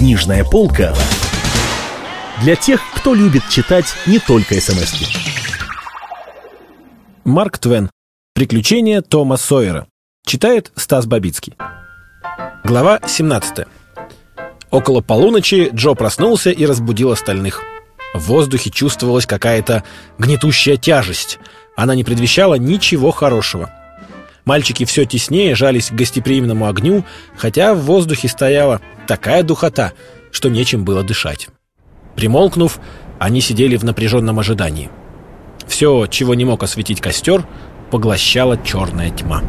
Книжная полка для тех, кто любит читать не только смс -ки. Марк Твен. Приключения Тома Сойера. Читает Стас Бабицкий. Глава 17. Около полуночи Джо проснулся и разбудил остальных. В воздухе чувствовалась какая-то гнетущая тяжесть. Она не предвещала ничего хорошего. Мальчики все теснее жались к гостеприимному огню, хотя в воздухе стояла такая духота, что нечем было дышать. Примолкнув, они сидели в напряженном ожидании. Все, чего не мог осветить костер, поглощала черная тьма.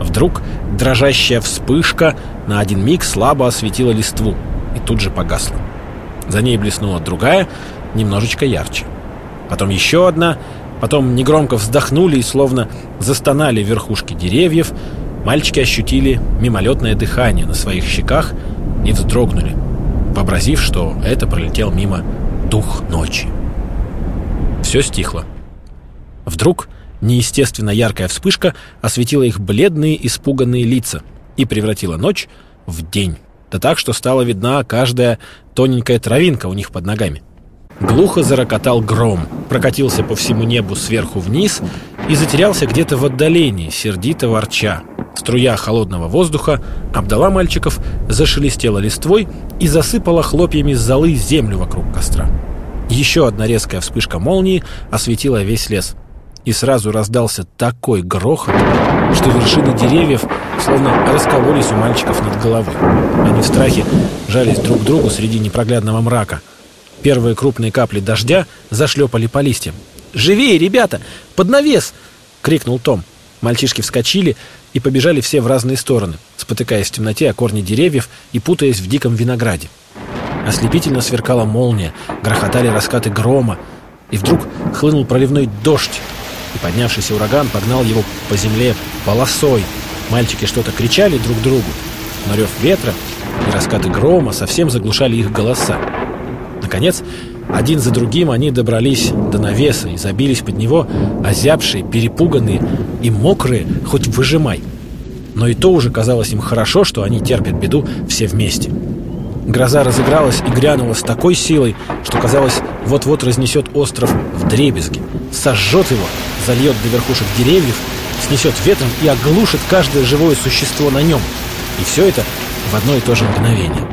Вдруг дрожащая вспышка на один миг слабо осветила листву и тут же погасла. За ней блеснула другая, немножечко ярче. Потом еще одна, потом негромко вздохнули и словно застонали верхушки деревьев. Мальчики ощутили мимолетное дыхание на своих щеках и вздрогнули, вообразив, что это пролетел мимо дух ночи. Все стихло. Вдруг неестественно яркая вспышка осветила их бледные, испуганные лица и превратила ночь в день. Да так, что стала видна каждая тоненькая травинка у них под ногами. Глухо зарокотал гром, прокатился по всему небу сверху вниз и затерялся где-то в отдалении, сердито ворча. Струя холодного воздуха обдала мальчиков, зашелестела листвой и засыпала хлопьями золы землю вокруг костра. Еще одна резкая вспышка молнии осветила весь лес. И сразу раздался такой грохот, что вершины деревьев словно раскололись у мальчиков над головой. Они в страхе жались друг к другу среди непроглядного мрака. Первые крупные капли дождя зашлепали по листьям. «Живее, ребята! Под навес!» — крикнул Том. Мальчишки вскочили и побежали все в разные стороны, спотыкаясь в темноте о корни деревьев и путаясь в диком винограде. Ослепительно сверкала молния, грохотали раскаты грома, и вдруг хлынул проливной дождь, и поднявшийся ураган погнал его по земле полосой. Мальчики что-то кричали друг другу, но рев ветра и раскаты грома совсем заглушали их голоса. Наконец, один за другим они добрались до навеса и забились под него, озябшие, перепуганные и мокрые, хоть выжимай. Но и то уже казалось им хорошо, что они терпят беду все вместе. Гроза разыгралась и грянула с такой силой, что, казалось, вот-вот разнесет остров в дребезги, сожжет его, зальет до верхушек деревьев, снесет ветром и оглушит каждое живое существо на нем. И все это в одно и то же мгновение.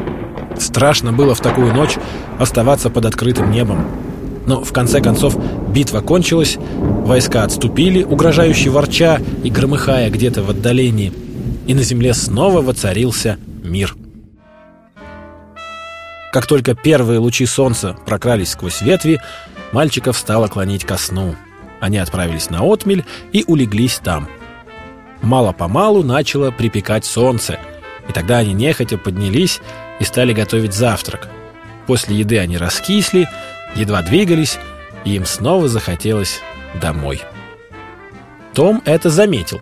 Страшно было в такую ночь оставаться под открытым небом. Но в конце концов битва кончилась, войска отступили, угрожающе ворча и громыхая где-то в отдалении, и на земле снова воцарился мир. Как только первые лучи солнца прокрались сквозь ветви, мальчиков стало клонить ко сну. Они отправились на отмель и улеглись там. Мало-помалу начало припекать солнце, и тогда они нехотя поднялись и стали готовить завтрак. После еды они раскисли, едва двигались, и им снова захотелось домой. Том это заметил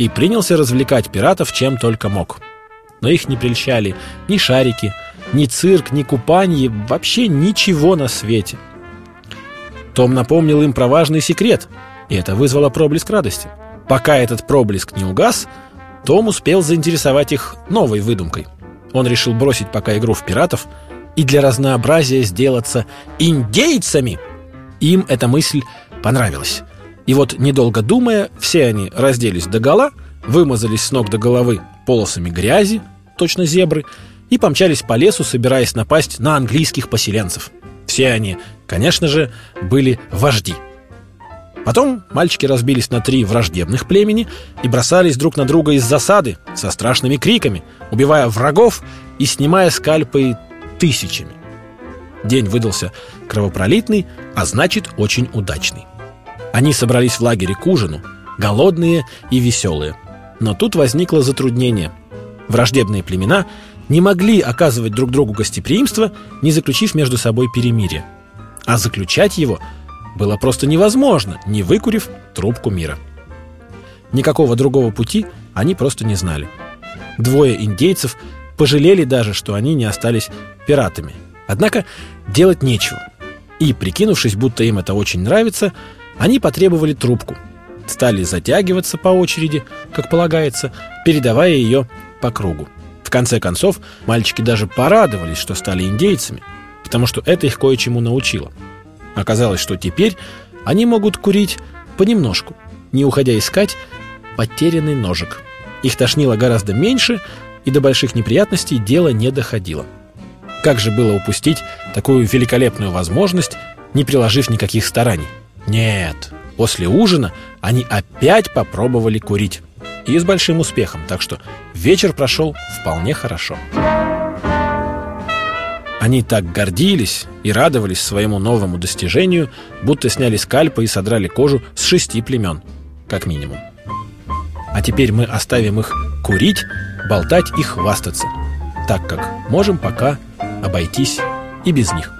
и принялся развлекать пиратов чем только мог. Но их не прельщали ни шарики, ни цирк, ни купание, вообще ничего на свете. Том напомнил им про важный секрет, и это вызвало проблеск радости. Пока этот проблеск не угас, Том успел заинтересовать их новой выдумкой. Он решил бросить пока игру в пиратов и для разнообразия сделаться индейцами. Им эта мысль понравилась. И вот, недолго думая, все они разделись до гола, вымазались с ног до головы полосами грязи, точно зебры, и помчались по лесу, собираясь напасть на английских поселенцев. Все они, конечно же, были вожди. Потом мальчики разбились на три враждебных племени и бросались друг на друга из засады со страшными криками, убивая врагов и снимая скальпы тысячами. День выдался кровопролитный, а значит очень удачный. Они собрались в лагере к ужину, голодные и веселые. Но тут возникло затруднение. Враждебные племена не могли оказывать друг другу гостеприимство, не заключив между собой перемирие. А заключать его было просто невозможно, не выкурив трубку мира. Никакого другого пути они просто не знали. Двое индейцев пожалели даже, что они не остались пиратами. Однако делать нечего. И, прикинувшись, будто им это очень нравится, они потребовали трубку. Стали затягиваться по очереди, как полагается, передавая ее по кругу В конце концов, мальчики даже порадовались, что стали индейцами, потому что это их кое-чему научило. Оказалось, что теперь они могут курить понемножку, не уходя искать потерянный ножик. Их тошнило гораздо меньше, и до больших неприятностей дело не доходило. Как же было упустить такую великолепную возможность, не приложив никаких стараний? Нет, после ужина они опять попробовали курить. И с большим успехом, так что вечер прошел вполне хорошо. Они так гордились и радовались своему новому достижению, будто сняли скальпы и содрали кожу с шести племен, как минимум. А теперь мы оставим их курить, болтать и хвастаться, так как можем пока обойтись и без них.